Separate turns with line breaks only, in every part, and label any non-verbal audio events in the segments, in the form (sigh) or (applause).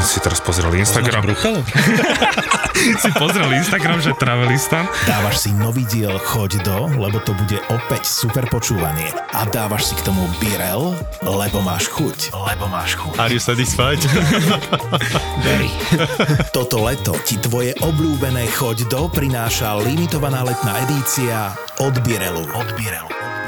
Si teraz pozrel Instagram. (laughs) si pozrel Instagram, že Travelistan.
Dávaš si nový diel Choď do, lebo to bude opäť super počúvanie. A dávaš si k tomu Birel, lebo máš chuť. Lebo máš chuť.
Are you satisfied? (laughs)
Very. Toto leto ti tvoje obľúbené Choď do prináša limitovaná letná edícia od Birelu. Od Birelu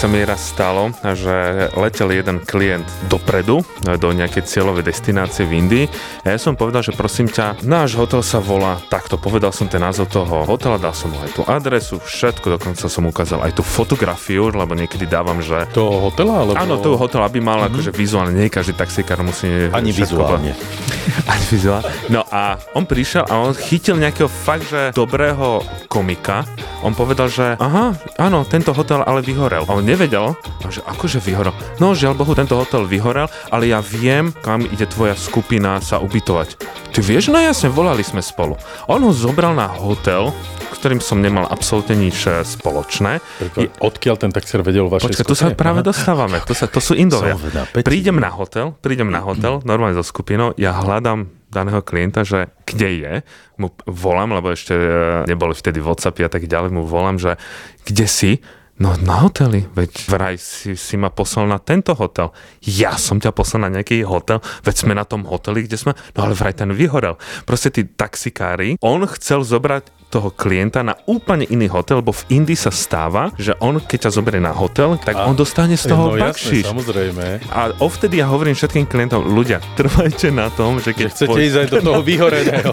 sa mi raz stalo, že letel jeden klient dopredu do nejakej cieľovej destinácie v Indii a ja som povedal, že prosím ťa, náš hotel sa volá takto, povedal som ten názov toho hotela, dal som mu aj tú adresu, všetko, dokonca som ukázal aj tú fotografiu, lebo niekedy dávam, že...
To hotela? Alebo...
Áno, toho hotela, aby mal mm-hmm. akože vizuálne, nie každý taxikár musí...
Ani vizuálne. (laughs)
Ani vizuálne. No a on prišiel a on chytil nejakého fakt, že dobrého komika. On povedal, že aha, áno, tento hotel ale vyhorel. A on nevedel, že akože vyhorel. No žiaľ Bohu, tento hotel vyhorel, ale ja viem, kam ide tvoja skupina sa ubytovať. Ty vieš, no jasne, volali sme spolu. On ho zobral na hotel, ktorým som nemal absolútne nič e, spoločné.
Je... Odkiaľ ten taxier vedel vaše
Počkaj, tu sa práve dostávame. To, sa, to sú Indovia. Prídem na hotel, prídem na hotel, normálne so skupinou, ja hľadám daného klienta, že kde je, mu volám, lebo ešte e, neboli vtedy Whatsappy a tak ďalej, mu volám, že kde si, No na hoteli, veď vraj si, si ma poslal na tento hotel. Ja som ťa poslal na nejaký hotel, veď sme na tom hoteli, kde sme, no ale vraj ten vyhorel. Proste tí taxikári, on chcel zobrať toho klienta na úplne iný hotel, lebo v Indii sa stáva, že on, keď ťa zoberie na hotel, tak a, on dostane z toho
no,
bakšiš.
Jasné, samozrejme.
A ovtedy ja hovorím všetkým klientom, ľudia, trvajte na tom, že keď...
Že chcete ísť aj do toho (laughs) vyhoreného.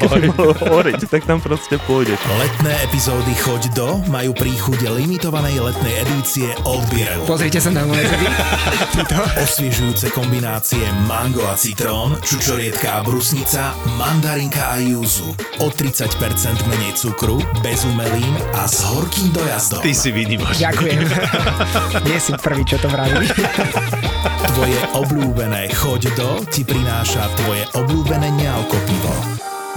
horeť, tak tam proste pôjdeš.
Letné epizódy Choď do majú príchuť limitovanej letnej edície od Birelu.
Pozrite sa na moje (laughs)
Osviežujúce kombinácie mango a citrón, čučorietka a brusnica, mandarinka a júzu. O 30% menej cukru bez umelín a s horkým dojazdom.
Ty si výnimočný.
Ďakujem. (laughs) Nie si prvý, čo to vraví. (laughs)
Tvoje obľúbené choď do ti prináša tvoje obľúbené nealko pivo.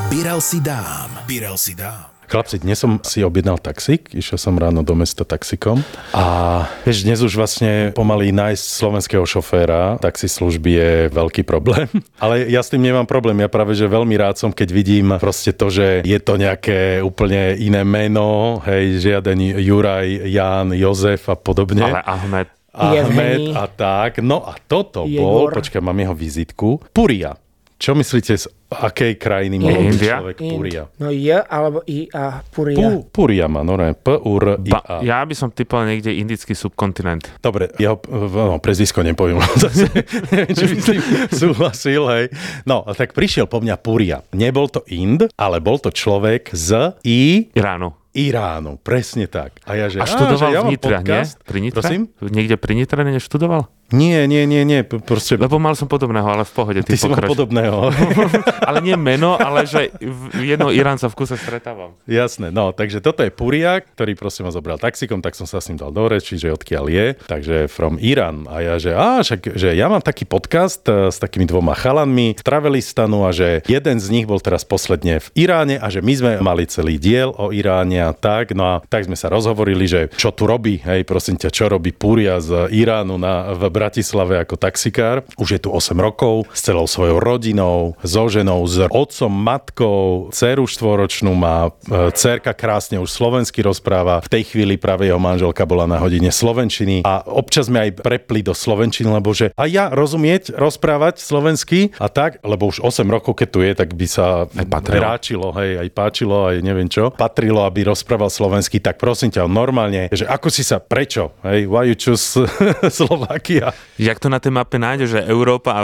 Birel si dám. Birel si dám.
Chlapci, dnes som si objednal taxík, išiel som ráno do mesta taxikom a vieš, dnes už vlastne pomaly nájsť slovenského šoféra služby je veľký problém. (laughs) Ale ja s tým nemám problém, ja práve, že veľmi rád som, keď vidím proste to, že je to nejaké úplne iné meno, hej, žiaden Juraj, Jan, Jozef a podobne.
Ale Ahmed.
Ahmed a tak. No a toto bol, počkaj, mám jeho vizitku, Puria. Čo myslíte, z akej krajiny mohol byť človek Puria?
No J alebo I a Puria. Pu,
Puria má, no ne, P, U, R, I, A.
Ja by som typoval niekde indický subkontinent.
Dobre, jeho no, prezvisko nepoviem, (laughs) zase neviem, či by s tým súhlasil, hej. No, tak prišiel po mňa Puria. Nebol to Ind, ale bol to človek z I...
Iránu.
Iránu, presne tak.
A ja že, a študoval ja v Nitre, nie? Pri Nitre? Prosím? Niekde pri Nitre neštudoval?
Nie, nie, nie, nie. Proste...
Lebo mal som podobného, ale v pohode.
Ty, ty si mal podobného. (laughs)
ale nie meno, ale že jedno Iránca v kuse stretávam.
Jasné, no, takže toto je Puria, ktorý proste ma zobral taxikom, tak som sa s ním dal do reči, že odkiaľ je. Takže from Irán. A ja, že, á, však, že ja mám taký podcast uh, s takými dvoma chalanmi z Travelistanu a že jeden z nich bol teraz posledne v Iráne a že my sme mali celý diel o Iráne a tak. No a tak sme sa rozhovorili, že čo tu robí, hej, prosím ťa, čo robí Puria z Iránu na, v Bratislave ako taxikár. Už je tu 8 rokov s celou svojou rodinou, so ženou, s otcom, matkou, dceru štvoročnú má, e, cerka krásne už slovensky rozpráva. V tej chvíli práve jeho manželka bola na hodine slovenčiny a občas sme aj prepli do slovenčiny, lebo že a ja rozumieť, rozprávať slovensky a tak, lebo už 8 rokov, keď tu je, tak by sa aj ráčilo, hej, aj páčilo, aj neviem čo, patrilo, aby rozprával slovensky, tak prosím ťa, normálne, že ako si sa, prečo, hej, why you choose (laughs) Slovakia?
Jak to na tej mape nájde, že Európa.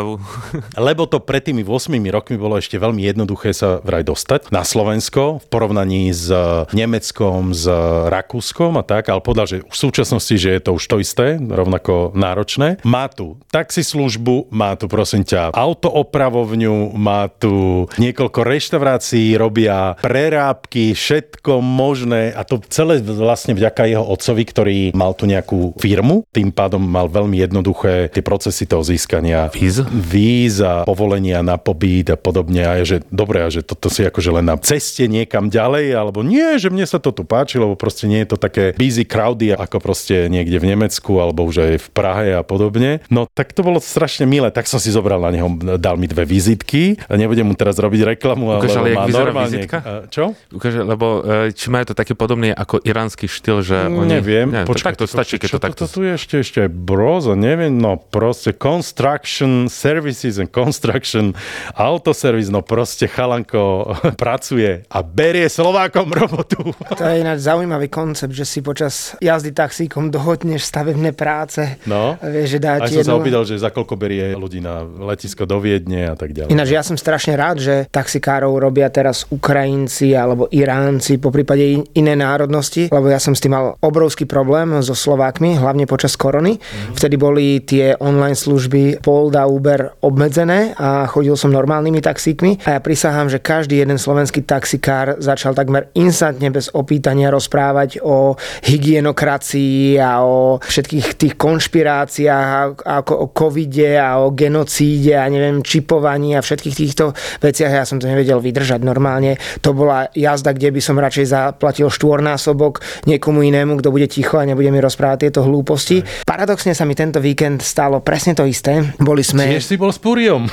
Lebo to pred tými 8 rokmi bolo ešte veľmi jednoduché sa vraj dostať na Slovensko v porovnaní s Nemeckom, s Rakúskom a tak, ale podľa, že v súčasnosti, že je to už to isté, rovnako náročné. Má tu taxislužbu, má tu prosím ťa autoopravovňu, má tu niekoľko reštaurácií, robia prerábky, všetko možné a to celé vlastne vďaka jeho otcovi, ktorý mal tu nejakú firmu, tým pádom mal veľmi jednoduché jednoduché tie procesy toho získania
Víz?
víz a povolenia na pobyt a podobne. A je, že dobre, a že toto si akože len na ceste niekam ďalej, alebo nie, že mne sa to tu páči, lebo proste nie je to také busy, crowdy, ako proste niekde v Nemecku, alebo už aj v Prahe a podobne. No tak to bolo strašne milé, tak som si zobral na neho, dal mi dve vizitky. Nebudem mu teraz robiť reklamu,
Ukáž, ale
ale má normálne...
vizitka?
Čo?
Ukáže, lebo e, či majú to také podobné ako iránsky štýl, že oni...
Neviem,
to, tak to stačí, keď to takto...
tu je ešte, ešte broza, neviem, no proste construction services and construction autoservice, no proste chalanko (laughs) pracuje a berie Slovákom robotu.
To je ináč zaujímavý koncept, že si počas jazdy taxíkom dohodneš stavebné práce.
No,
vieš, že dá
aj som sa
jednu...
opýtal, že za koľko berie ľudí na letisko do Viedne a tak ďalej.
Ináč ja som strašne rád, že taxikárov robia teraz Ukrajinci alebo Iránci, po prípade in- iné národnosti, lebo ja som s tým mal obrovský problém so Slovákmi, hlavne počas korony. Vtedy boli tie online služby Polda, Uber obmedzené a chodil som normálnymi taxíkmi a ja prisahám, že každý jeden slovenský taxikár začal takmer instantne bez opýtania rozprávať o hygienokracii a o všetkých tých konšpiráciách a- ako o covide a o genocíde a neviem, čipovaní a všetkých týchto veciach. Ja som to nevedel vydržať normálne. To bola jazda, kde by som radšej zaplatil štvornásobok niekomu inému, kto bude ticho a nebude mi rozprávať tieto hlúposti. Paradoxne sa mi tento víkend stalo presne to isté. Boli sme...
Tiež si bol s Púriom.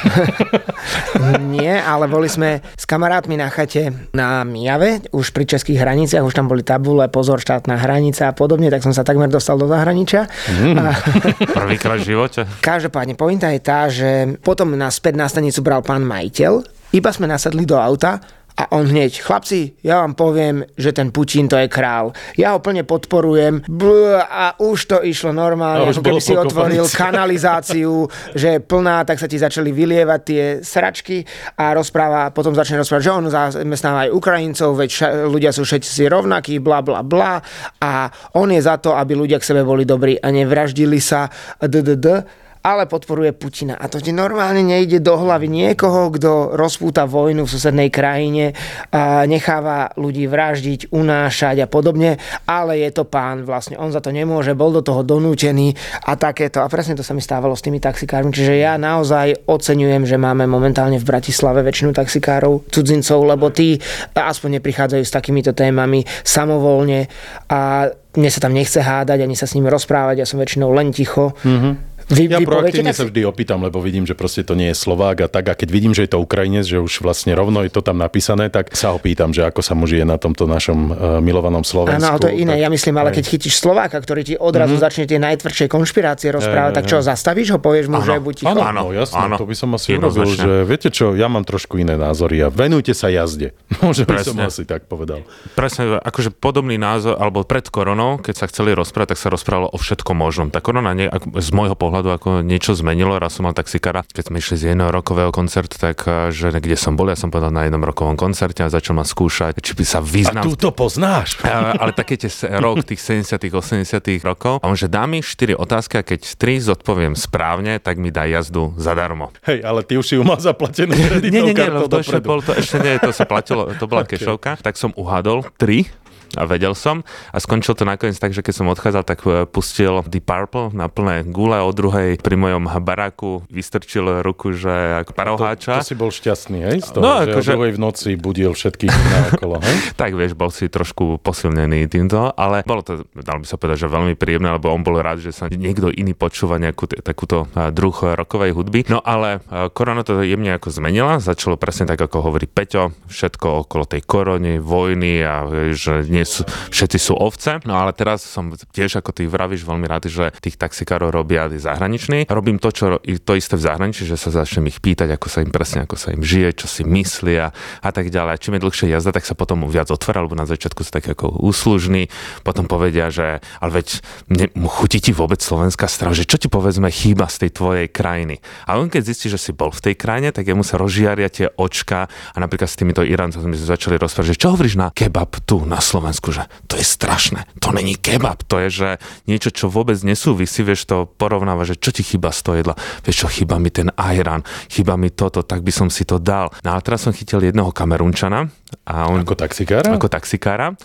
(laughs)
Nie, ale boli sme s kamarátmi na chate na Mijave, už pri českých hraniciach, už tam boli tabule, pozor, štátna hranica a podobne, tak som sa takmer dostal do zahraničia. Mm. A, (laughs)
Prvýkrát v živote.
každopádne, pointa je tá, že potom nás späť na stanicu bral pán majiteľ, iba sme nasadli do auta a on hneď, chlapci, ja vám poviem, že ten Putin to je král. Ja ho plne podporujem. Bl- a už to išlo normálne, ako keby si otvoril kanalizáciu, že je plná, tak sa ti začali vylievať tie sračky a rozpráva, potom začne rozprávať, že on zamestnáva aj Ukrajincov, veď ša- ľudia sú všetci rovnakí, bla bla bla. A on je za to, aby ľudia k sebe boli dobrí a nevraždili sa ddd ale podporuje Putina. A to ti normálne nejde do hlavy niekoho, kto rozpúta vojnu v susednej krajine a necháva ľudí vraždiť, unášať a podobne, ale je to pán vlastne, on za to nemôže, bol do toho donútený a takéto. A presne to sa mi stávalo s tými taxikármi. Čiže ja naozaj oceňujem, že máme momentálne v Bratislave väčšinu taxikárov, cudzincov, lebo tí aspoň neprichádzajú s takýmito témami samovolne a mne sa tam nechce hádať, ani sa s ním rozprávať, ja som väčšinou len ticho. Mm-hmm. Vy,
Ja
vy
proaktívne sa vždy opýtam, lebo vidím, že proste to nie je Slovák a tak. A keď vidím, že je to Ukrajinec, že už vlastne rovno je to tam napísané, tak sa opýtam, že ako sa mu žije na tomto našom uh, milovanom Slovensku.
Áno, to je iné.
Tak,
Ja myslím, ale
hej.
keď chytíš Slováka, ktorý ti odrazu mm-hmm. začne tie najtvrdšie konšpirácie rozprávať,
Hej,
tak čo, zastavíš ho, povieš mu,
Áno.
že buď ticho?
Áno,
Áno,
jasné,
áno.
to by som asi urobil, že viete čo, ja mám trošku iné názory a venujte sa jazde. (laughs) Môže by som
Presne.
asi tak povedal.
Presne, akože podobný názor, alebo pred koronou, keď sa chceli rozprávať, tak sa rozprávalo o všetkom možnom. Tá korona nie, z môjho pohľadu ako niečo zmenilo. Raz som mal taxikára, keď sme išli z jedného rokového koncertu, tak eh, že kde som bol, ja som povedal na jednom rokovom koncerte a začal ma skúšať, či by sa
A
vyznal
tu to poznáš.
A- (laughs) ale také tie rok tých 70 80 rokov. A on, že dá mi 4 otázky a keď 3 zodpoviem správne, tak mi dá jazdu zadarmo.
Hej, ale ty už si ju mal zaplatenú
Nie, (laughs)
kreditou
nie, nie, to ešte, bol, to ešte nie, to sa platilo, to bola (laughs)
Okay.
kešovka, tak som uhadol 3 a vedel som a skončil to nakoniec tak, že keď som odchádzal, tak e, pustil Deep Purple na plné gule o druhej pri mojom baráku vystrčil ruku, že ako
To,
parouháča.
to si bol šťastný, hej? Z toho,
No,
že
akože-
o druhej v noci budil všetkých okolo, hej? (laughs)
Tak vieš, bol si trošku posilnený týmto, ale bolo to, dal by sa povedať, že veľmi príjemné, lebo on bol rád, že sa niekto iný počúva nejakú t- takúto a, druh rokovej hudby. No ale korona to jemne ako zmenila, začalo presne tak, ako hovorí Peťo, všetko okolo tej korony, vojny a e, že nie sú, všetci sú ovce. No ale teraz som tiež, ako ty vravíš, veľmi rád, že tých taxikárov robia tí zahraniční. Robím to, čo to isté v zahraničí, že sa začnem ich pýtať, ako sa im presne, ako sa im žije, čo si myslia a tak ďalej. Čím je dlhšie jazda, tak sa potom viac otvára, lebo na začiatku sú tak ako úslužní, potom povedia, že ale veď ne, chutí ti vôbec slovenská strava, že čo ti povedzme chýba z tej tvojej krajiny. A on keď zistí, že si bol v tej krajine, tak jemu sa rozžiaria tie očka a napríklad s týmito Iráncami sme začali rozprávať, že čo hovoríš na kebab tu na Slovensku, že to je strašné, to není kebab, to je, že niečo, čo vôbec nesúvisí, vieš to porovnáva, že čo ti chýba z toho jedla, vieš čo, chýba mi ten ajran, chýba mi toto, tak by som si to dal. No a teraz som chytil jedného kamerunčana a on
Ako taxikára?
ako taxikára.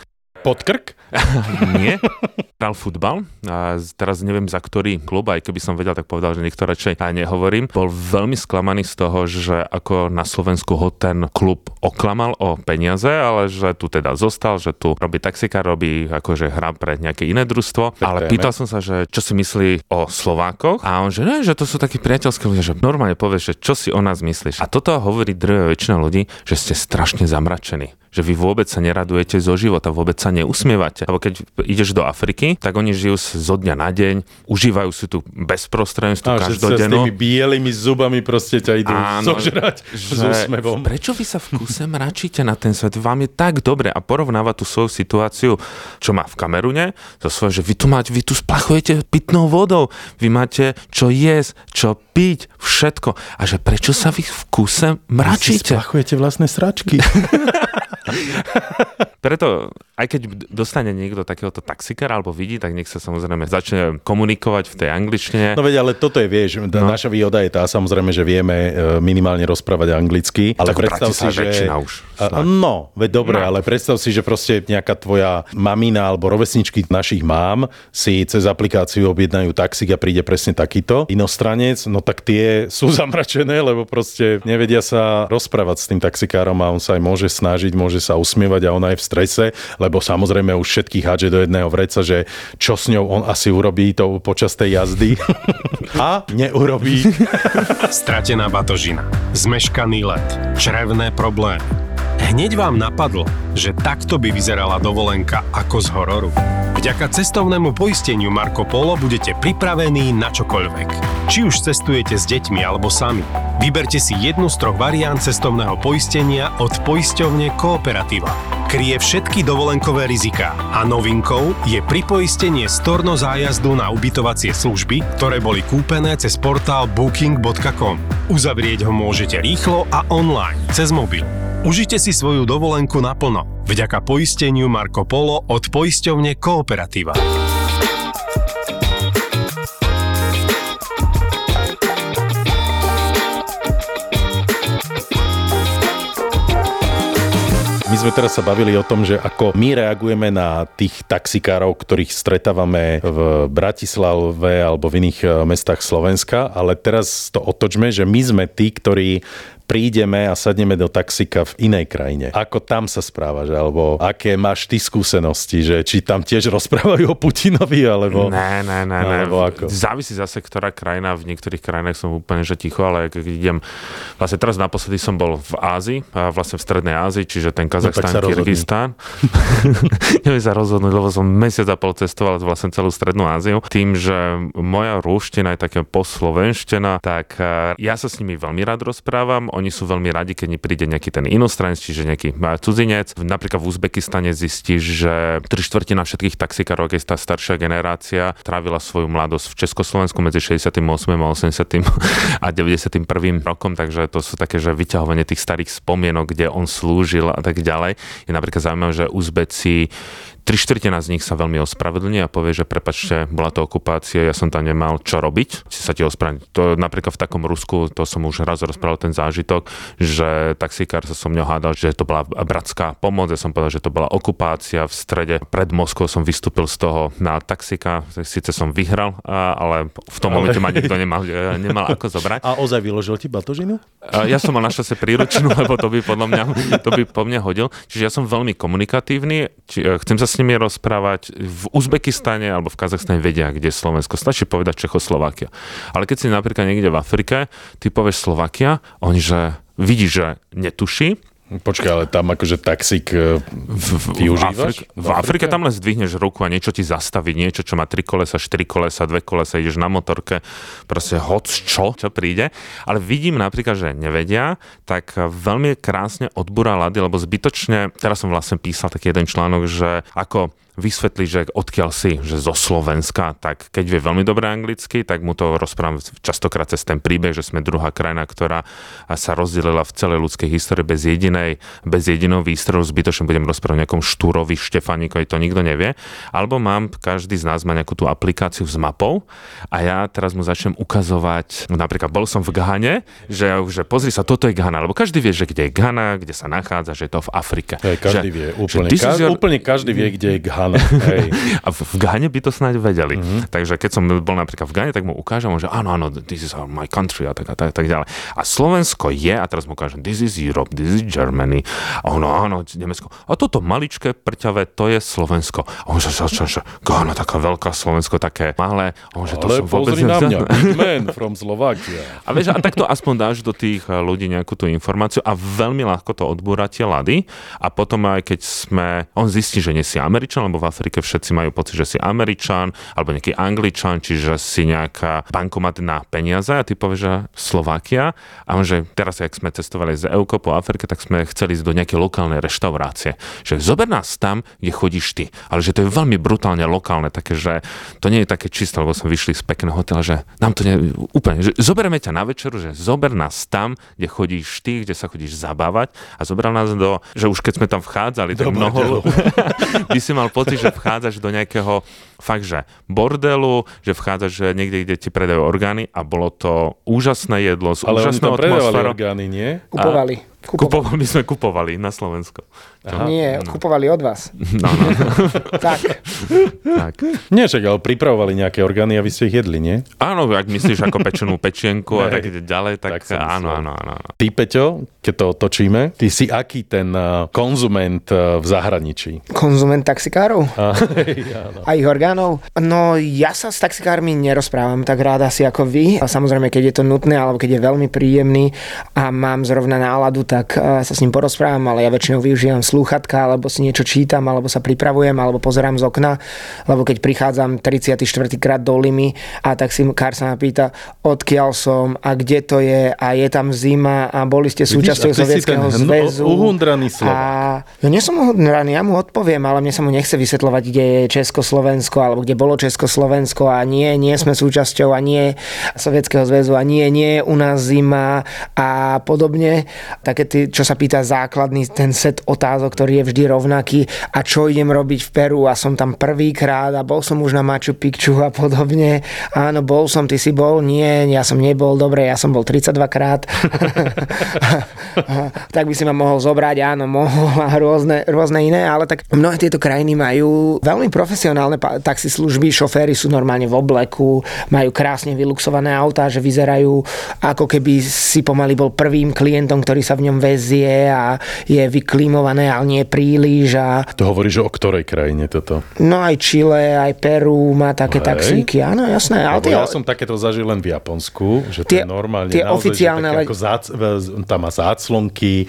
Pod krk? (laughs)
Nie. Hral futbal a teraz neviem za ktorý klub, aj keby som vedel, tak povedal, že niekto radšej aj nehovorím. Bol veľmi sklamaný z toho, že ako na Slovensku ho ten klub oklamal o peniaze, ale že tu teda zostal, že tu robí taxika, robí akože hra pre nejaké iné družstvo. Ale pýtal som sa, že čo si myslí o Slovákoch a on, že ne, že to sú takí priateľské ľudia, že normálne povieš, že čo si o nás myslíš. A toto hovorí drvia väčšina ľudí, že ste strašne zamračení že vy vôbec sa neradujete zo života, vôbec sa neusmievate. Lebo keď ideš do Afriky, tak oni žijú zo dňa na deň, užívajú si tu bezprostrednostnú každodenno.
s tými bielými zubami proste ťa idú Áno, zožrať že, s úsmevom.
Prečo vy sa v kuse mračíte na ten svet? Vám je tak dobre a porovnáva tú svoju situáciu, čo má v Kamerune, so svojou, že vy tu máte, vy tu splachujete pitnou vodou, vy máte čo jesť, čo piť, všetko. A že prečo sa vy v kuse mračíte?
Vy si splachujete vlastné sračky. (laughs) (laughs)
Preto, aj keď dostane niekto takéhoto taxikára alebo vidí, tak nech sa samozrejme začne komunikovať v tej angličtine.
No veď, ale toto je, vieš, no. naša výhoda je tá samozrejme, že vieme e, minimálne rozprávať anglicky, ale tak predstav si, že...
už.
No, veď dobre, no. ale predstav si, že proste nejaká tvoja mamina alebo rovesničky našich mám si cez aplikáciu objednajú taxík a príde presne takýto inostranec, no tak tie sú zamračené, lebo proste nevedia sa rozprávať s tým taxikárom a on sa aj môže snažiť, môže sa usmievať a ona je v strese, lebo samozrejme už všetkých hádže do jedného vreca, že čo s ňou on asi urobí to počas tej jazdy (laughs) a neurobí. (laughs)
Stratená batožina, zmeškaný let, črevné problémy. Hneď vám napadlo, že takto by vyzerala dovolenka ako z hororu. Vďaka cestovnému poisteniu Marco Polo budete pripravení na čokoľvek. Či už cestujete s deťmi alebo sami. Vyberte si jednu z troch variant cestovného poistenia od poisťovne Kooperativa. Kryje všetky dovolenkové riziká a novinkou je pripoistenie storno zájazdu na ubytovacie služby, ktoré boli kúpené cez portál booking.com. Uzavrieť ho môžete rýchlo a online, cez mobil. Užite si svoju dovolenku naplno vďaka poisteniu Marco Polo od poisťovne Kooperativa.
Sme teraz sa bavili o tom, že ako my reagujeme na tých taxikárov, ktorých stretávame v Bratislave alebo v iných eh, mestách Slovenska, ale teraz to otočme, že my sme tí, ktorí prídeme a sadneme do taxika v inej krajine. Ako tam sa správaš, alebo aké máš ty skúsenosti, že či tam tiež rozprávajú o Putinovi, alebo...
Ne, ne, ne, ne. Ako? Závisí zase, ktorá krajina, v niektorých krajinách som úplne že ticho, ale keď idem, vlastne teraz naposledy som bol v Ázii, a vlastne v Strednej Ázii, čiže ten Kazachstán, no, Kyrgyzstán. (laughs) Neviem sa rozhodnúť, lebo som mesiac a pol cestoval vlastne celú Strednú Áziu. Tým, že moja rúština je také poslovenština, tak eh, ja sa s nimi veľmi rád rozprávam oni sú veľmi radi, keď príde nejaký ten inostranec, čiže nejaký cudzinec. Napríklad v Uzbekistane zistíš, že tri štvrtina všetkých taxikárov, keď tá staršia generácia, trávila svoju mladosť v Československu medzi 68. a 80. (laughs) a 91. rokom, takže to sú také, že vyťahovanie tých starých spomienok, kde on slúžil a tak ďalej. Je napríklad zaujímavé, že Uzbeci Tri štvrtina z nich sa veľmi ospravedlní a povie, že prepačte, bola to okupácia, ja som tam nemal čo robiť, či sa ti ospravedlniť. To napríklad v takom Rusku, to som už raz rozprával ten zážitok, že taxikár sa so mňou hádal, že to bola bratská pomoc, ja som povedal, že to bola okupácia v strede. Pred Moskou som vystúpil z toho na taxika, síce som vyhral, ale v tom ale... momente ma nikto nemal, nemal ako zobrať.
A ozaj vyložil ti batožinu?
Ja som mal našťastie príručnú, lebo to by podľa mňa, to by po mne hodil. Čiže ja som veľmi komunikatívny, či, chcem sa s nimi rozprávať. V Uzbekistane alebo v Kazachstane vedia, kde je Slovensko. Stačí povedať Čechoslovakia. Ale keď si napríklad niekde v Afrike, ty povieš Slovakia, oni že vidí, že netuší,
Počkaj, ale tam akože taxík e, v, v, v,
Afrik- v Afrike tam len zdvihneš ruku a niečo ti zastaví, niečo, čo má tri kolesa, štyri kolesa, dve kolesa, ideš na motorke, proste hoc čo, čo príde. Ale vidím napríklad, že nevedia, tak veľmi krásne odbúra lady, lebo zbytočne, teraz som vlastne písal taký jeden článok, že ako vysvetliť, že odkiaľ si, že zo Slovenska, tak keď vie veľmi dobre anglicky, tak mu to rozprávam častokrát cez ten príbeh, že sme druhá krajina, ktorá sa rozdelila v celej ľudskej histórii bez jedinej, bez jediného výstrelu, zbytočne budem rozprávať o nejakom Štúrovi, Štefánikovi, to nikto nevie. Alebo mám, každý z nás má nejakú tú aplikáciu s mapou a ja teraz mu začnem ukazovať, napríklad bol som v Ghane, že, že pozri sa, toto je Ghana, lebo každý vie, že kde je Ghana, kde sa nachádza, že je to v Afrike.
Hej, každý
že,
vie, úplne,
že
Ka- your... úplne každý vie, kde je Ghana. Hej. (laughs)
A v, v Ghane by to snáď vedeli. Mm-hmm. Takže keď som bol napríklad v Ghane, tak mu ukážem, že áno, áno, this is my country a tak, a tak, tak ďalej. A Slovensko je, a teraz mu ukážem, this is Europe, this is Germany. A ono, áno, Nemecko. A toto maličké, prťavé, to je Slovensko. A on, že, že, že, Ghana, taká veľká Slovensko, také malé. A on, že to
Ale
som vôbec
na mňa, man from Slovakia. (laughs)
A vieš, a takto aspoň dáš do tých eh, ľudí nejakú tú informáciu a veľmi ľahko to odbúra tie lady a potom aj keď sme, on zistí, že nie si Američan, lebo v Afrike všetci majú pocit, že si Američan alebo nejaký Angličan, čiže si nejaká bankomat na peniaze a ty povieš, že Slovakia a on, že teraz, jak sme cestovali z EUKO po Afrike, tak sme chceli ísť do nejakej lokálnej reštaurácie. Že zober nás tam, kde chodíš ty. Ale že to je veľmi brutálne lokálne, také, že to nie je také čisté, lebo sme vyšli z pekného hotela, že nám to nie, úplne, že zoberieme ťa na večeru, že zober nás tam, kde chodíš ty, kde sa chodíš zabávať a zobral nás do, že už keď sme tam vchádzali, tak mnoho, (laughs) by si mal pocit, že vchádzaš do nejakého fakt, že bordelu, že vchádzaš že niekde, kde ti predajú orgány a bolo to úžasné jedlo s
Ale oni
úžasnou atmosférou.
orgány, nie?
Kupovali. Kupovali.
Kupovali, my sme kupovali na Slovensko. Čo?
Nie, kupovali od vás.
No, no, (laughs)
tak.
tak.
Nie, však, ale pripravovali nejaké orgány a vy ste ich jedli, nie?
Áno, ak myslíš ako pečenú (laughs) pečienku a tak ide ďalej, tak,
Tak
áno, áno, áno, áno.
Ty, Peťo, keď to otočíme, ty si aký ten uh, konzument uh, v zahraničí?
Konzument taxikárov (laughs)
A,
a ich orgánov. No ja sa s taxikármi nerozprávam tak rád asi ako vy. A samozrejme, keď je to nutné alebo keď je veľmi príjemný a mám zrovna náladu, tak eh, sa s ním porozprávam, ale ja väčšinou využívam slúchatka, alebo si niečo čítam, alebo sa pripravujem, alebo pozerám z okna, lebo keď prichádzam 34. krát do Limy a taxikár sa ma pýta, odkiaľ som a kde to je a je tam zima a boli ste súčasťou
a
Sovietskeho zväzu.
uhundraný
A
Slovák.
ja nie som uhundraný, ja mu odpoviem, ale mne sa mu nechce vysvetľovať, kde je Československo alebo kde bolo Československo a nie, nie sme súčasťou a nie Sovietskeho zväzu a nie, nie u nás zima a podobne. Také tí, čo sa pýta základný ten set otázok, ktorý je vždy rovnaký a čo idem robiť v Peru a som tam prvýkrát a bol som už na Machu Picchu a podobne. Áno, bol som, ty si bol? Nie, ja som nebol, dobre, ja som bol 32 krát. (laughs) tak by si ma mohol zobrať, áno, mohol a rôzne, rôzne iné, ale tak mnohé tieto krajiny majú veľmi profesionálne taxislužby, šoféry sú normálne v obleku, majú krásne vyluxované autá, že vyzerajú ako keby si pomaly bol prvým klientom, ktorý sa v ňom vezie a je vyklímované, ale nie príliš a
To hovoríš o ktorej krajine toto?
no aj Chile, aj Peru má také
Hej.
taxíky, áno, jasné. Ale tie,
ja som takéto zažil len v Japonsku, že to
Tie-
je normálne
tie
naozaj,
oficiálne
že ako zác, v- tam má záclonky,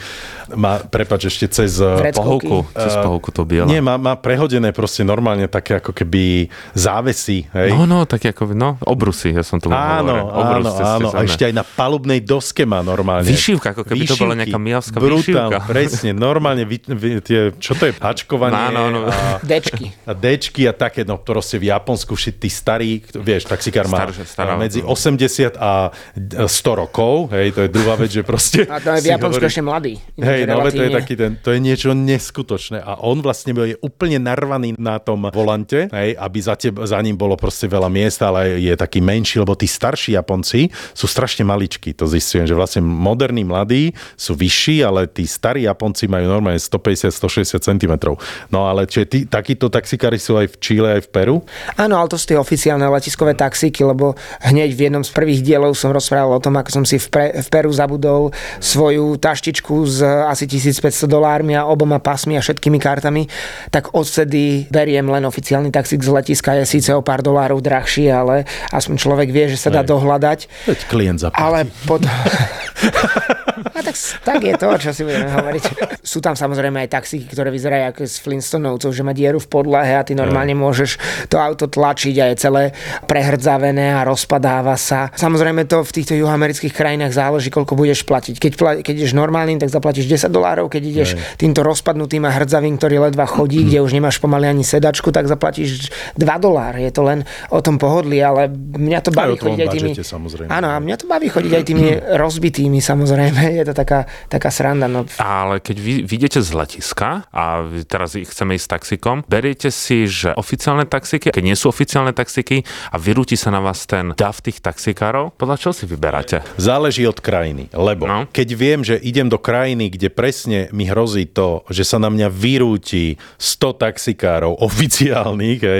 má, prepač, ešte cez... eh,
Vreckovky.
Pohovku, cez pohovku to biela.
Nie, má, má prehodené proste normálne také ako keby závesy, hej?
No, no, také ako, no, obrusy, ja som to
Áno,
hovoril. Obrus,
áno,
ste- ste
áno. A ešte aj na palubnej doske má normálne.
Vyšívka, ako keby to bola nejaká mijavská
Brutál, presne, normálne, vy, vy, tie, čo to je, hačkovanie
Áno, áno.
a,
Dečky.
a Dčky a také, no proste v Japonsku všetci tí starí, vieš, taxikár má
Staršie, stará-
medzi 80 a 100 rokov, hej, to je druhá vec, že proste...
A to je v Japonsku ešte mladý.
Hej, no to je taký ten, to je niečo neskutočné a on vlastne je úplne narvaný na tom volante, hej, aby za, teb, za ním bolo proste veľa miesta, ale je taký menší, lebo tí starší Japonci sú strašne maličkí, to zistujem, že vlastne moderní mladí sú vyšší, ale tí starí Japonci majú normálne 150-160 cm. No ale čiže tí, takíto taxikári sú aj v Číle, aj v Peru?
Áno, ale to sú tie oficiálne letiskové taxíky, lebo hneď v jednom z prvých dielov som rozprával o tom, ako som si v, pre, v Peru zabudol svoju taštičku s asi 1500 dolármi a oboma pasmi a všetkými kartami, tak odvtedy beriem len oficiálny taxík z letiska, je síce o pár dolárov drahší, ale aspoň človek vie, že sa dá
Hej.
dohľadať.
Veď klient zaplatí.
Ale pod... (laughs) A tak tak je to, čo si budeme hovoriť. Sú tam samozrejme aj taxíky, ktoré vyzerajú ako z Flintstonovcov, že má dieru v podlahe a ty normálne môžeš to auto tlačiť a je celé prehrdzavené a rozpadáva sa. Samozrejme to v týchto juhoamerických krajinách záleží, koľko budeš platiť. Keď, pla- keď ideš normálnym, tak zaplatíš 10 dolárov, keď ideš Aj. týmto rozpadnutým a hrdzavým, ktorý ledva chodí, (clears throat) kde už nemáš pomaly ani sedačku, tak zaplatíš 2 doláry. Je to len o tom pohodlí, ale mňa to baví chodiť aj tými...
Samozrejme.
Áno, a mňa to baví chodiť aj tými (clears throat) rozbitými, samozrejme. Je to taká, taká sranda. No.
Ale keď vy vidíte z letiska a teraz chceme ísť s taxikom, beriete si, že oficiálne taxiky, keď nie sú oficiálne taxiky a vyrúti sa na vás ten dav tých taxikárov, podľa čoho si vyberáte?
Záleží od krajiny, lebo no. keď viem, že idem do krajiny, kde presne mi hrozí to, že sa na mňa vyrúti 100 taxikárov oficiálnych, hej,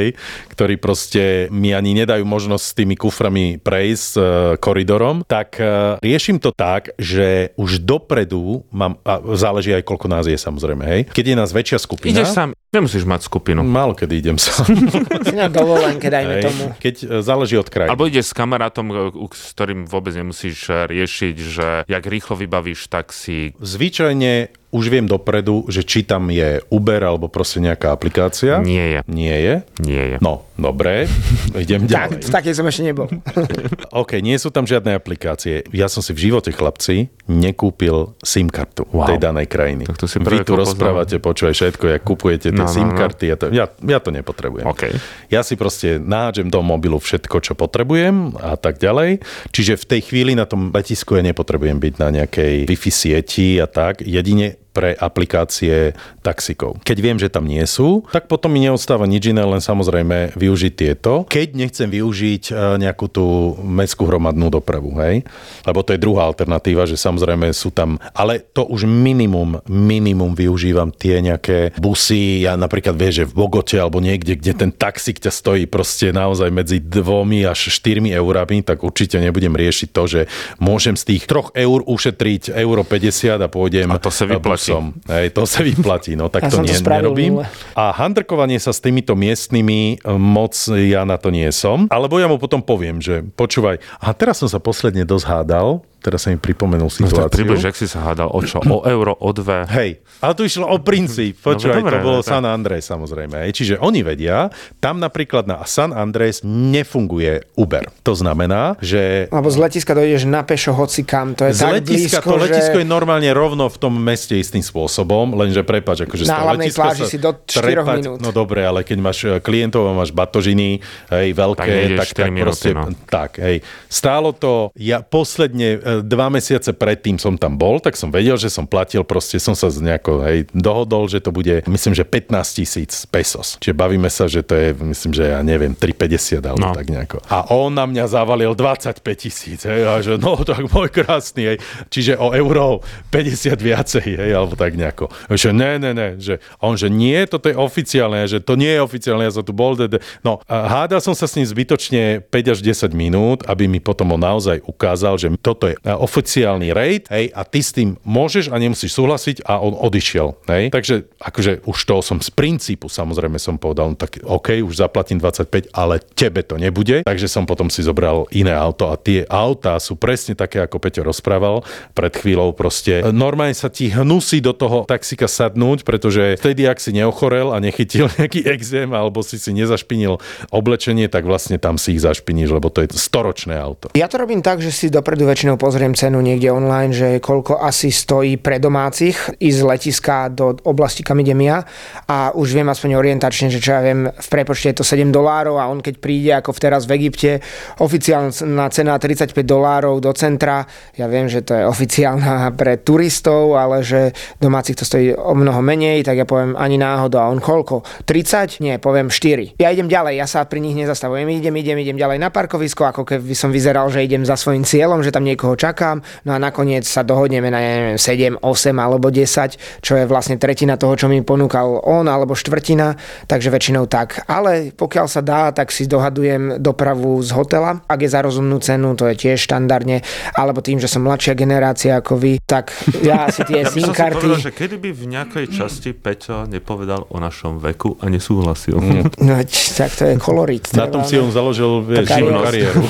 ktorí proste mi ani nedajú možnosť s tými kuframi prejsť e, koridorom, tak e, riešim to tak, že už dopredu mám, a záleží aj koľko nás je samozrejme, hej. Keď je nás väčšia skupina.
Ideš sám, nemusíš mať skupinu.
Málo kedy idem sám. (laughs)
Na dovolenke, dajme hej. tomu.
Keď e, záleží od krajiny.
Alebo ideš s kamarátom, e, s ktorým vôbec nemusíš e, riešiť, že jak rýchlo vybavíš taxi.
Zvyčajne už viem dopredu, že či tam je Uber alebo proste nejaká aplikácia.
Nie je.
Nie je?
Nie je.
No, dobre, (laughs) idem ďalej.
Tak, v takej som ešte nebol. (laughs)
OK, nie sú tam žiadne aplikácie. Ja som si v živote, chlapci, nekúpil SIM kartu wow. tej danej krajiny.
Tak to si
Vy tu rozprávate, počúvaj všetko, jak kupujete tie no, SIM karty. No, no. Ja, to, ja, ja to nepotrebujem.
Okay.
Ja si proste nahádžem do mobilu všetko, čo potrebujem a tak ďalej. Čiže v tej chvíli na tom letisku ja nepotrebujem byť na nejakej Wi-Fi sieti a tak. Jedine pre aplikácie taxikov. Keď viem, že tam nie sú, tak potom mi neostáva nič iné, len samozrejme využiť tieto. Keď nechcem využiť e, nejakú tú mestskú hromadnú dopravu, hej? Lebo to je druhá alternatíva, že samozrejme sú tam, ale to už minimum, minimum využívam tie nejaké busy, ja napríklad vieš, že v Bogote alebo niekde, kde ten taxík ťa stojí proste naozaj medzi dvomi až štyrmi eurami, tak určite nebudem riešiť to, že môžem z tých troch eur ušetriť euro 50 a pôjdem
a to sa vyplatí
som. Hej, to sa vyplatí, no tak ja to, nie, to nerobím. A handrkovanie sa s týmito miestnymi e, moc ja na to nie som. Alebo ja mu potom poviem, že počúvaj, a teraz som sa posledne dozhádal, teraz sa mi pripomenul situáciu. No tak
približ, ak si sa hádal, o čo? O euro, o dve?
Hej, ale tu išlo o princíp. No, Počúvaj, no, to bolo San Andrés samozrejme. Čiže oni vedia, tam napríklad na San Andrés nefunguje Uber. To znamená, že...
Alebo z letiska dojdeš na pešo hoci kam. To je z tak letiska, blízko,
to letisko
že...
je normálne rovno v tom meste istým spôsobom, lenže prepač, akože
na hlavnej pláži si do 4 trepať, minút.
No dobre, ale keď máš eh, klientov a máš batožiny, hej, veľké, tak, tak, tak proste, no. tak, hej. Stálo to, ja posledne dva mesiace predtým som tam bol, tak som vedel, že som platil, proste som sa nejako hej, dohodol, že to bude, myslím, že 15 tisíc pesos. Čiže bavíme sa, že to je, myslím, že ja neviem, 3,50 alebo no. tak nejako. A on na mňa zavalil 25 tisíc, hej, a že no tak môj krásny, hej. Čiže o euro 50 viacej, hej, alebo tak nejako. Že ne, ne, ne, že on, že nie, toto je oficiálne, že to nie je oficiálne, ja som tu bol, no a hádal som sa s ním zbytočne 5 až 10 minút, aby mi potom on naozaj ukázal, že toto je oficiálny rate, hej, a ty s tým môžeš a nemusíš súhlasiť a on odišiel, hej. Takže akože už to som z princípu samozrejme som povedal, no tak OK, už zaplatím 25, ale tebe to nebude, takže som potom si zobral iné auto a tie autá sú presne také, ako Peťo rozprával pred chvíľou proste. Normálne sa ti hnusí do toho taxika sadnúť, pretože vtedy, ak si neochorel a nechytil (laughs) nejaký exém alebo si si nezašpinil oblečenie, tak vlastne tam si ich zašpiníš, lebo to je storočné auto.
Ja to robím tak, že si dopredu väčšinou pozriem cenu niekde online, že koľko asi stojí pre domácich ísť z letiska do oblasti, kam idem ja a už viem aspoň orientačne, že čo ja viem, v prepočte je to 7 dolárov a on keď príde ako teraz v Egypte, oficiálna cena 35 dolárov do centra, ja viem, že to je oficiálna pre turistov, ale že domácich to stojí o mnoho menej, tak ja poviem ani náhodou a on koľko? 30? Nie, poviem 4. Ja idem ďalej, ja sa pri nich nezastavujem, idem, idem, idem ďalej na parkovisko, ako keby som vyzeral, že idem za svojím cieľom, že tam niekoho čakám, no a nakoniec sa dohodneme na neviem, 7, 8 alebo 10, čo je vlastne tretina toho, čo mi ponúkal on, alebo štvrtina, takže väčšinou tak. Ale pokiaľ sa dá, tak si dohadujem dopravu z hotela. Ak je za rozumnú cenu, to je tiež štandardne, alebo tým, že som mladšia generácia ako vy, tak ja (laughs) si tie ja SIM karty...
Povedal, že kedy by v nejakej časti Peťo nepovedal o našom veku a nesúhlasil.
Mm. No, tak to je kolorit.
Na tom si on založil vieš, kariéru. kariéru.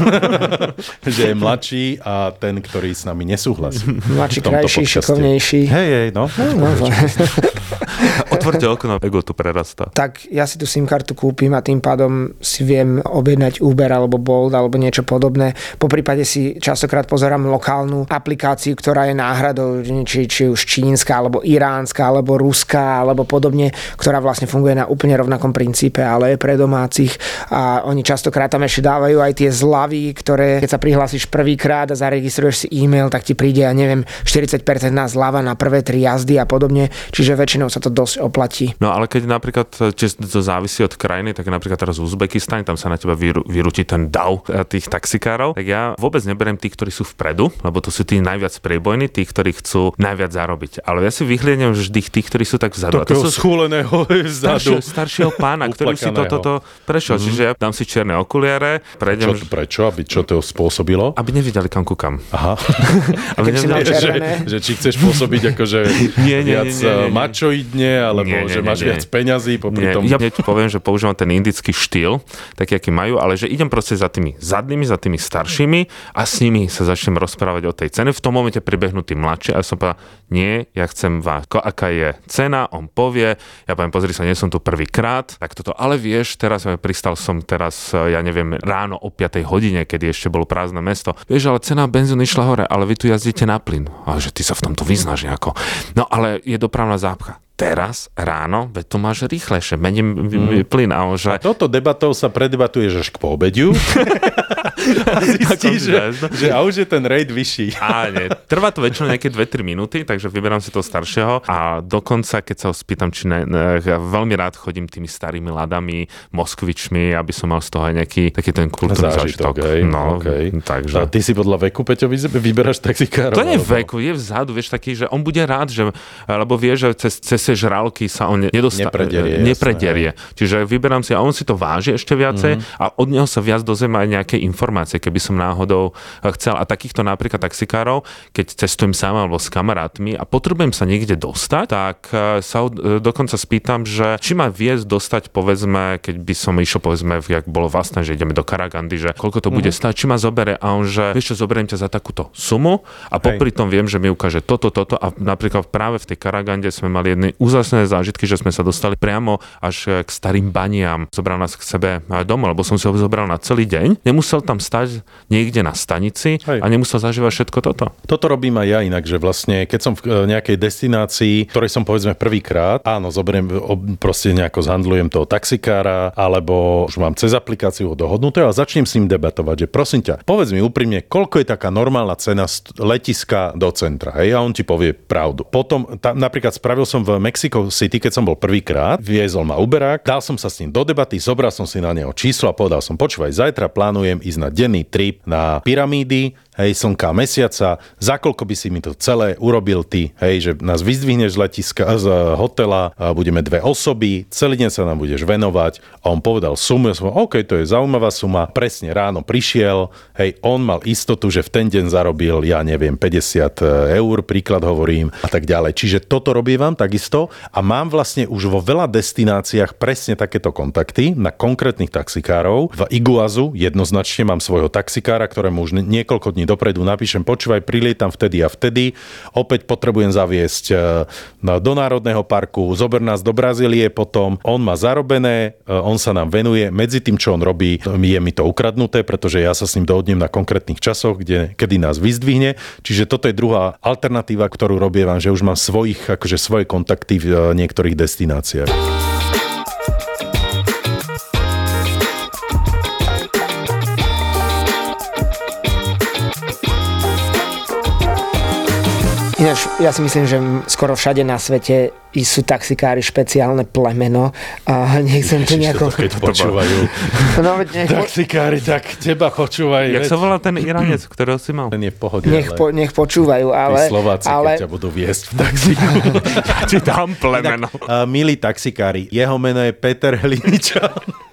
(laughs) že je mladší a ten ten, ktorý s nami nesúhlasí.
Mladší, krajší, šikovnejší.
Hej, hej, no.
No, no, (laughs)
Otvorte okno, ego tu prerastá.
tak ja si tú SIM kartu kúpim a tým pádom si viem objednať Uber alebo Bolt alebo niečo podobné. Po prípade si častokrát pozerám lokálnu aplikáciu, ktorá je náhradou či, či už čínska alebo iránska alebo ruská alebo podobne, ktorá vlastne funguje na úplne rovnakom princípe, ale je pre domácich a oni častokrát tam ešte dávajú aj tie zľavy, ktoré keď sa prihlásiš prvýkrát a zaregistruješ si e-mail, tak ti príde, ja neviem, 40% na zľava na prvé tri jazdy a podobne, čiže väčšinou sa to dosť oplatí.
No ale keď napríklad, či to závisí od krajiny, tak napríklad teraz Uzbekistan, tam sa na teba vyru, vyrúti ten dav eh, tých taxikárov, tak ja vôbec neberiem tých, ktorí sú vpredu, lebo to sú tí najviac priebojní, tí, ktorí chcú najviac zarobiť. Ale ja si vyhliadnem vždy tých, ktorí sú tak vzadu. A to
Takého
sú
schúleného (laughs) vzadu.
staršie, staršieho pána, ktorý si toto to, to prešiel. Mm-hmm. Čiže ja dám si čierne okuliare, prejdem,
Čo, prečo? Aby čo to spôsobilo?
aby nevideli, kam kúkam.
Aha.
Aby nevideli,
že, že či chceš pôsobiť akože
Nie, nie,
viac
nie, nie, nie, nie.
mačoidne, alebo
Nie, nie,
že
nie,
máš
nie.
viac peňazí, popri
Nie,
tom...
ja poviem, že používam ten indický štýl, taký, aký majú, ale že idem proste za tými zadnými, za tými staršími a s nimi sa začnem rozprávať o tej cene. V tom momente pribehnú tí mladší a som povedal, nie, ja chcem vás, aká je cena, on povie, ja poviem, pozri sa, nie som tu prvýkrát, tak toto, ale vieš, teraz ja pristal som teraz, ja neviem, ráno o 5 hodine, kedy ešte bolo prázdne mesto. Vieš, ale cena benzínu išla hore, ale vy tu jazdíte na plyn. Ale že ty sa v tomto vyznáš nejako. No ale je dopravná zápcha teraz ráno, veď to máš rýchlejšie, menej mm. plyn a že...
A toto debatou sa predebatuješ až k poobediu. (laughs) a zistíš, že, že a už je ten rate vyšší.
A nie, trvá to väčšinou nejaké 2-3 minúty, takže vyberám si toho staršieho a dokonca, keď sa ho spýtam, či ne, ne, ja veľmi rád chodím tými starými ladami, moskvičmi, aby som mal z toho aj nejaký taký ten kultúrny zážitok.
hej,
No,
okay.
takže...
A ty si podľa veku, Peťo, vyberáš taxikárov?
To nie je veku, je vzadu, vieš, taký, že on bude rád, že, lebo vie, že cez, cez tie žralky sa on nedostane.
Neprederie,
neprederie. Čiže vyberám si, a on si to váži ešte viacej mm. a od neho sa viac dozviem aj nejaké informácie, keby som náhodou eh, chcel. A takýchto napríklad taxikárov, keď cestujem sám alebo s kamarátmi a potrebujem sa niekde dostať, tak eh, sa eh, dokonca spýtam, že či ma viesť dostať, povedzme, keď by som išiel, povedzme, jak bolo vlastné, že ideme do Karagandy, že koľko to bude stať, či ma zobere a on, že vieš čo, zoberiem ťa za takúto sumu a popri tom viem, že mi ukáže toto, toto a napríklad práve v tej Karagande sme mali jedny úžasné zážitky, že sme sa dostali priamo až k starým baniam. Zobral nás k sebe domov, lebo som si ho zobral na celý deň. Nemusel tam stať niekde na stanici
Hej.
a nemusel zažívať všetko toto.
Toto robím aj ja inak, že vlastne keď som v e, nejakej destinácii, ktorej som povedzme prvýkrát, áno, zoberiem, proste nejako zhandlujem toho taxikára, alebo už mám cez aplikáciu ho dohodnuté a začnem s ním debatovať, že prosím ťa, povedz mi úprimne, koľko je taká normálna cena letiska do centra, hej, a on ti povie pravdu. Potom, tá, napríklad spravil som v Mexico City, keď som bol prvýkrát, viezol ma Uberák, dal som sa s ním do debaty, zobral som si na neho číslo a povedal som, počúvaj, zajtra plánujem ísť na denný trip na pyramídy, hej, slnka mesiaca, za koľko by si mi to celé urobil ty, hej, že nás vyzdvihneš z letiska, z hotela, a budeme dve osoby, celý deň sa nám budeš venovať a on povedal sumu, ja som povedal, OK, to je zaujímavá suma, presne ráno prišiel, hej, on mal istotu, že v ten deň zarobil, ja neviem, 50 eur, príklad hovorím a tak ďalej. Čiže toto robievam takisto a mám vlastne už vo veľa destináciách presne takéto kontakty na konkrétnych taxikárov. V Iguazu jednoznačne mám svojho taxikára, ktorému už niekoľko dní dopredu. Napíšem, počúvaj, prilietam vtedy a vtedy, opäť potrebujem zaviesť e, do Národného parku, zober nás do Brazílie potom, on má zarobené, e, on sa nám venuje, medzi tým, čo on robí, je mi to ukradnuté, pretože ja sa s ním dohodnem na konkrétnych časoch, kde, kedy nás vyzdvihne. Čiže toto je druhá alternatíva, ktorú robievam, že už mám svojich, akože svoje kontakty v e, niektorých destináciách.
Ja si myslím, že skoro všade na svete i sú taxikári špeciálne plemeno a nechcem to nejako...
Keď počúvajú
No, nech,
taxikári, tak teba počúvaj.
Jak sa volá ten Iranec, ktorého si mal?
Ten je v pohode,
nech,
ale
po, nech počúvajú, ale...
tí Slováci,
ale
keď ťa budú viesť v taxíku.
Ti (laughs) dám plemeno.
Uh, milí taxikári, jeho meno je Peter Hliničan.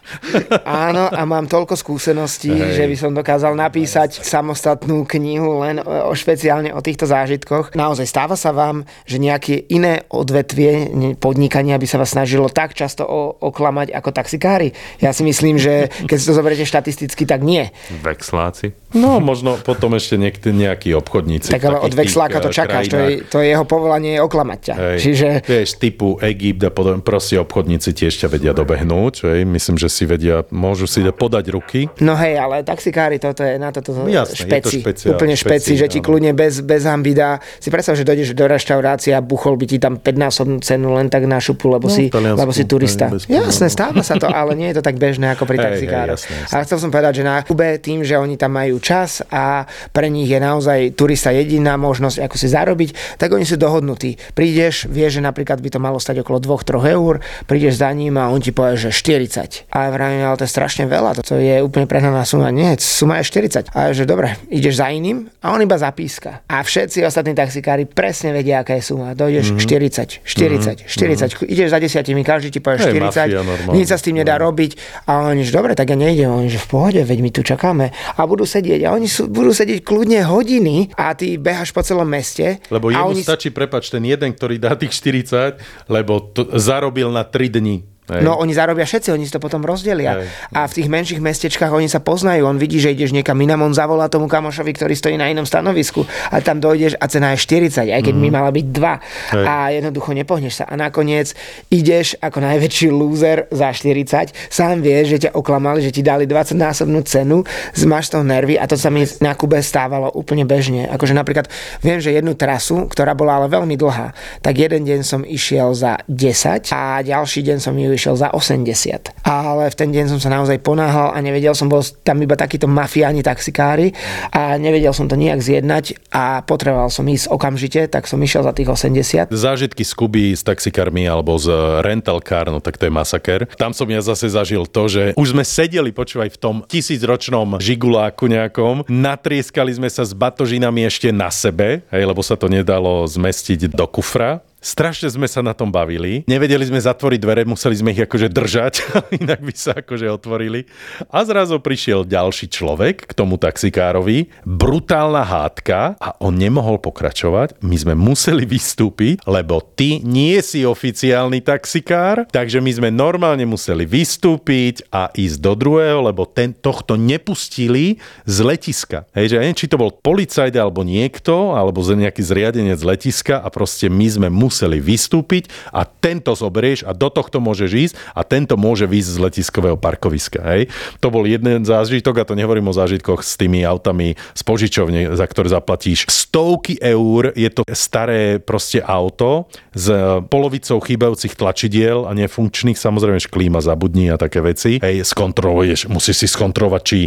Áno, a mám toľko skúseností,
Hej.
že by som dokázal napísať samostatnú knihu len o, o špeciálne o týchto zážitkoch. Naozaj stáva sa vám, že nejaké iné odvetvie podnikania by sa vás snažilo tak často o, oklamať ako taxikári? Ja si myslím, že keď si to zoberiete štatisticky, tak nie.
Vexláci.
No, možno potom ešte niekto, nejakí obchodníci.
Tak ale od vexláka to
eh,
čakáš, to je, to je jeho povolanie je oklamať ťa.
Hej.
Čiže
Vieš, typu Egypt a potom proste obchodníci tiež ťa vedia dobehnúť. Hej. Myslím, že si vedia, môžu si podať ruky.
No hej, ale taxikári, toto je na toto
No jasné, je to
špeci.
špeciál-
úplne špeci,
špeci,
že ti kľudne bez, bez hamby dá. Si predstav, že dojdeš do reštaurácie a buchol by ti tam 5-násobnú cenu len tak na šupu, lebo,
No,
si, lebo si turista. Jasné, stáva sa to, ale nie je to tak bežné ako pri taxikároch. Ale chcel som povedať, že na Kube tým, že oni tam majú čas a pre nich je naozaj turista jediná možnosť, ako si zarobiť, tak oni sú dohodnutí. Prídeš, vieš, že napríklad by to malo stať okolo 2-3 eur, prídeš za ním a on ti povie, že 40. A ja vravím, ale to je strašne veľa, to je úplne prehnaná suma. Nie, suma je 40. A že dobre, ideš za iným a on iba zapíska. A všetci ostatní taxikári presne vedia, aká je suma. Dojdeš mm-hmm. 40, 40, mm-hmm. 40. Ideš za desiatimi, každý ti povie
Hej,
40.
mafia.
Nič sa s tým nedá robiť. A oni, že dobre, tak ja nejdem. Oni, že v pohode, veď my tu čakáme. A budú sedieť. A oni sú, budú sedieť kľudne hodiny a ty behaš po celom meste.
Lebo
a
jemu
oni...
stačí, prepač, ten jeden, ktorý dá tých 40, lebo to zarobil na 3 dni. Hej.
No oni zarobia všetci, oni si to potom rozdelia.
Hej.
A v tých menších mestečkách oni sa poznajú. On vidí, že ideš niekam inam, on zavolá tomu kamošovi, ktorý stojí na inom stanovisku. A tam dojdeš a cena je 40, aj keď mm. by mala byť 2.
Hej.
A jednoducho nepohneš sa. A nakoniec ideš ako najväčší lúzer za 40. Sám vieš, že ťa oklamali, že ti dali 20 násobnú cenu, zmáš z toho nervy a to sa mi na Kube stávalo úplne bežne. Akože napríklad viem, že jednu trasu, ktorá bola ale veľmi dlhá, tak jeden deň som išiel za 10 a ďalší deň som ju išiel za 80. Ale v ten deň som sa naozaj ponáhal a nevedel som, bol tam iba takíto mafiáni taxikári a nevedel som to nejak zjednať a potreboval som ísť okamžite, tak som išiel za tých 80.
Zážitky z Kuby s taxikármi alebo z rental car, no tak to je masaker. Tam som ja zase zažil to, že už sme sedeli, počúvaj, v tom tisícročnom žiguláku nejakom, natrieskali sme sa s batožinami ešte na sebe, hej, lebo sa to nedalo zmestiť do kufra. Strašne sme sa na tom bavili. Nevedeli sme zatvoriť dvere, museli sme ich akože držať, (laughs) inak by sa akože otvorili. A zrazu prišiel ďalší človek k tomu taxikárovi, brutálna hádka a on nemohol pokračovať. My sme museli vystúpiť, lebo ty nie si oficiálny taxikár, takže my sme normálne museli vystúpiť a ísť do druhého, lebo ten, tohto nepustili z letiska. Hej, že neviem, či to bol policajt alebo niekto, alebo nejaký zriadenec letiska a proste my sme museli vystúpiť a tento zoberieš a do tohto môžeš ísť a tento môže výjsť z letiskového parkoviska. Hej. To bol jeden zážitok a to nehovorím o zážitkoch s tými autami z požičovne, za ktoré zaplatíš stovky eur. Je to staré proste auto s polovicou chýbajúcich tlačidiel a nefunkčných, samozrejme klíma zabudní a také veci. Hej, skontroluješ, musíš si skontrolovať, či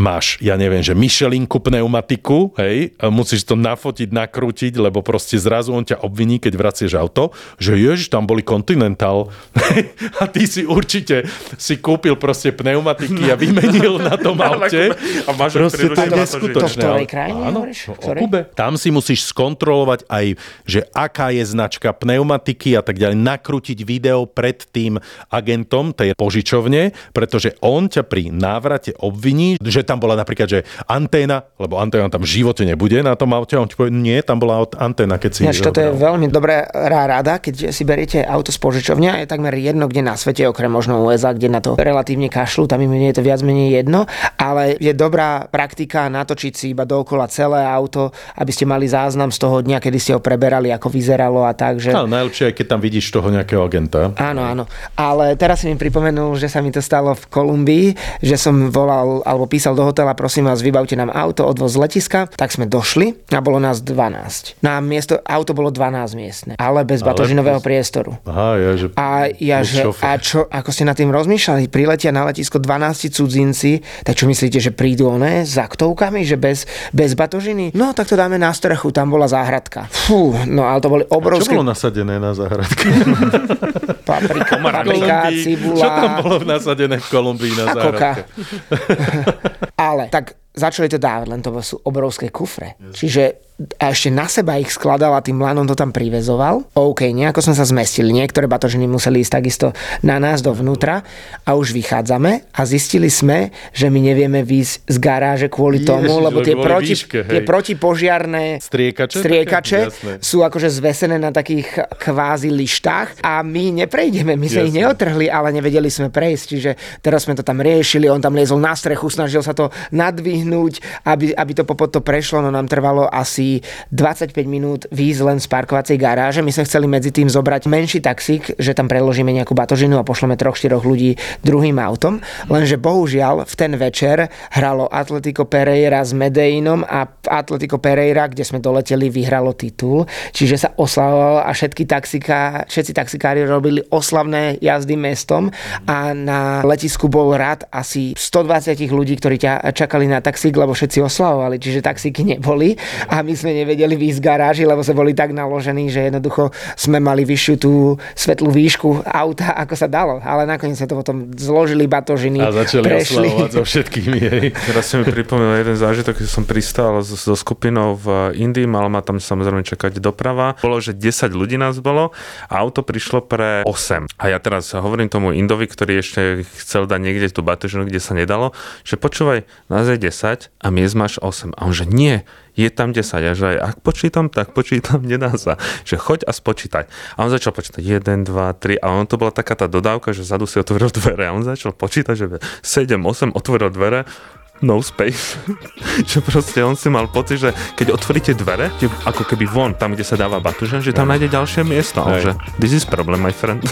máš, ja neviem, že Michelinku pneumatiku, hej, musíš to nafotiť, nakrútiť, lebo proste zrazu on ťa obviní, keď vracieš auto, že ježiš, tam boli Continental (laughs) a ty si určite si kúpil proste pneumatiky a vymenil na tom (laughs) aute.
A máš
Proste to je
to, že-
neskutočné.
To v krajine
Áno,
hovoríš?
o? Kube. Tam si musíš skontrolovať aj, že aká je značka pneumatiky a tak ďalej, nakrútiť video pred tým agentom tej požičovne, pretože on ťa pri návrate obviní, že tam bola napríklad, že anténa, lebo anténa tam v živote nebude na tom aute, on ti povie, nie, tam bola anténa, keď si...
Ináč, toto je veľmi dobrá rada, keď si beriete auto z požičovne a je takmer jedno, kde na svete, okrem možno USA, kde na to relatívne kašľú, tam im je to viac menej jedno, ale je dobrá praktika natočiť si iba dookola celé auto, aby ste mali záznam z toho dňa, kedy ste ho preberali, ako vyzeralo a tak, že...
Ale najlepšie je, keď tam vidíš toho nejakého agenta.
Áno, áno. Ale teraz si mi pripomenul, že sa mi to stalo v Kolumbii, že som volal alebo písal do hotela, prosím vás, vybavte nám auto, odvoz z letiska. Tak sme došli a bolo nás 12. Na miesto, auto bolo 12 miestne, ale bez
Ale
batožinového
plus-
priestoru.
Aha, ja, že...
A ja, že, a čo, ako ste nad tým rozmýšľali, priletia na letisko 12 cudzinci, tak čo myslíte, že prídu one s aktovkami, že bez, bez batožiny? No, tak to dáme na strechu, tam bola záhradka. Fú, no ale to boli
Čo
obrovské
bolo nasadené na záhradke? (laughs)
paprika, paprika, cibula.
Čo tam bolo nasadené v Kolumbii na
A
záhradke? (laughs) (laughs)
Ale tak začali to dávať, len to sú obrovské kufre. Čiže a ešte na seba ich skladal a tým lanom to tam privezoval. OK, nejako sme sa zmestili. Niektoré batožiny museli ísť takisto na nás dovnútra a už vychádzame a zistili sme, že my nevieme výjsť z garáže kvôli tomu, Ježiš, lebo tie, proti, výške, tie protipožiarné
striekače,
striekače sú akože zvesené na takých kvázi lištách a my neprejdeme, my sme ich neotrhli, ale nevedeli sme prejsť, čiže teraz sme to tam riešili, on tam liezol na strechu, snažil sa to nadvihnúť, aby, aby to popod to prešlo, no nám trvalo asi 25 minút výjsť len z parkovacej garáže. My sme chceli medzi tým zobrať menší taxík, že tam preložíme nejakú batožinu a pošleme troch, štyroch ľudí druhým autom. Lenže bohužiaľ v ten večer hralo Atletico Pereira s Medeinom a Atletico Pereira, kde sme doleteli, vyhralo titul. Čiže sa oslavovalo a všetky taxika, všetci taxikári robili oslavné jazdy mestom a na letisku bol rád asi 120 ľudí, ktorí ťa čakali na taxík, lebo všetci oslavovali, čiže taxíky neboli a my sme nevedeli výjsť z garáži, lebo sme boli tak naložení, že jednoducho sme mali vyššiu tú svetlú výšku auta, ako sa dalo. Ale nakoniec sa to potom zložili batožiny.
A začali prešli. oslavovať so všetkými. Jej. (laughs)
Teraz si mi pripomínal jeden zážitok, keď som pristal so, so skupinou v Indii, mal ma tam samozrejme čakať doprava. Bolo, že 10 ľudí nás bolo a auto prišlo pre 8. A ja teraz hovorím tomu Indovi, ktorý ešte chcel dať niekde tú batožinu, kde sa nedalo, že počúvaj, nás je 10 a miest máš 8. A on že nie, je tam 10. A že aj ak počítam, tak počítam, (laughs) nedá sa. Že choď a spočítaj. A on začal počítať 1, 2, 3 a on to bola taká tá dodávka, že zadu si otvoril (laughs) dvere a on začal počítať, že 7, 8 otvoril dvere no space. (laughs) že proste on si mal pocit, že keď otvoríte dvere, ako keby von, tam, kde sa dáva batužen, že tam nájde ďalšie miesto. A že this is problem, my friend.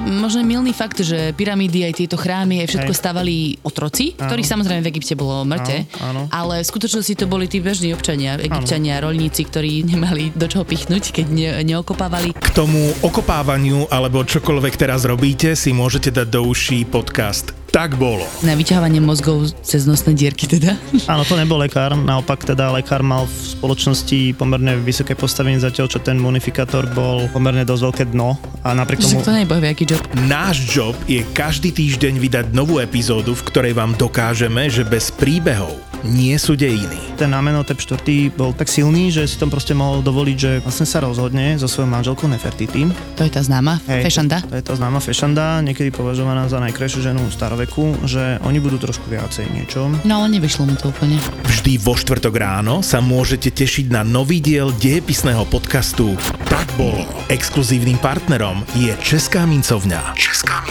Možno milný fakt, že pyramídy aj tieto chrámy aj všetko Hej. stavali otroci, áno. ktorých samozrejme v Egypte bolo mŕte, áno, áno. ale v skutočnosti to boli tí bežní občania, egyptiania, áno. rolníci, ktorí nemali do čoho pichnúť, keď ne, neokopávali.
K tomu okopávaniu alebo čokoľvek teraz robíte si môžete dať do uší podcast tak bolo.
Na vyťahovanie mozgov cez nosné dierky teda?
Áno, to nebol lekár, naopak teda lekár mal v spoločnosti pomerne vysoké postavenie zatiaľ, čo ten munifikátor bol pomerne dosť veľké dno a napriek tomu...
to neboj, aký job.
Náš job je každý týždeň vydať novú epizódu, v ktorej vám dokážeme, že bez príbehov nie sú dejiny.
Ten Amenhotep 4 bol tak silný, že si tam proste mohol dovoliť, že vlastne sa rozhodne so svojou manželkou Nefertiti.
To je tá známa Hej, fešanda?
To, to je tá známa fešanda, niekedy považovaná za najkrajšiu ženu staroveku, že oni budú trošku viacej niečo.
No ale nevyšlo mu to úplne.
Vždy vo štvrtok ráno sa môžete tešiť na nový diel dejepisného podcastu Tak bolo. Exkluzívnym partnerom je Česká mincovňa. Česká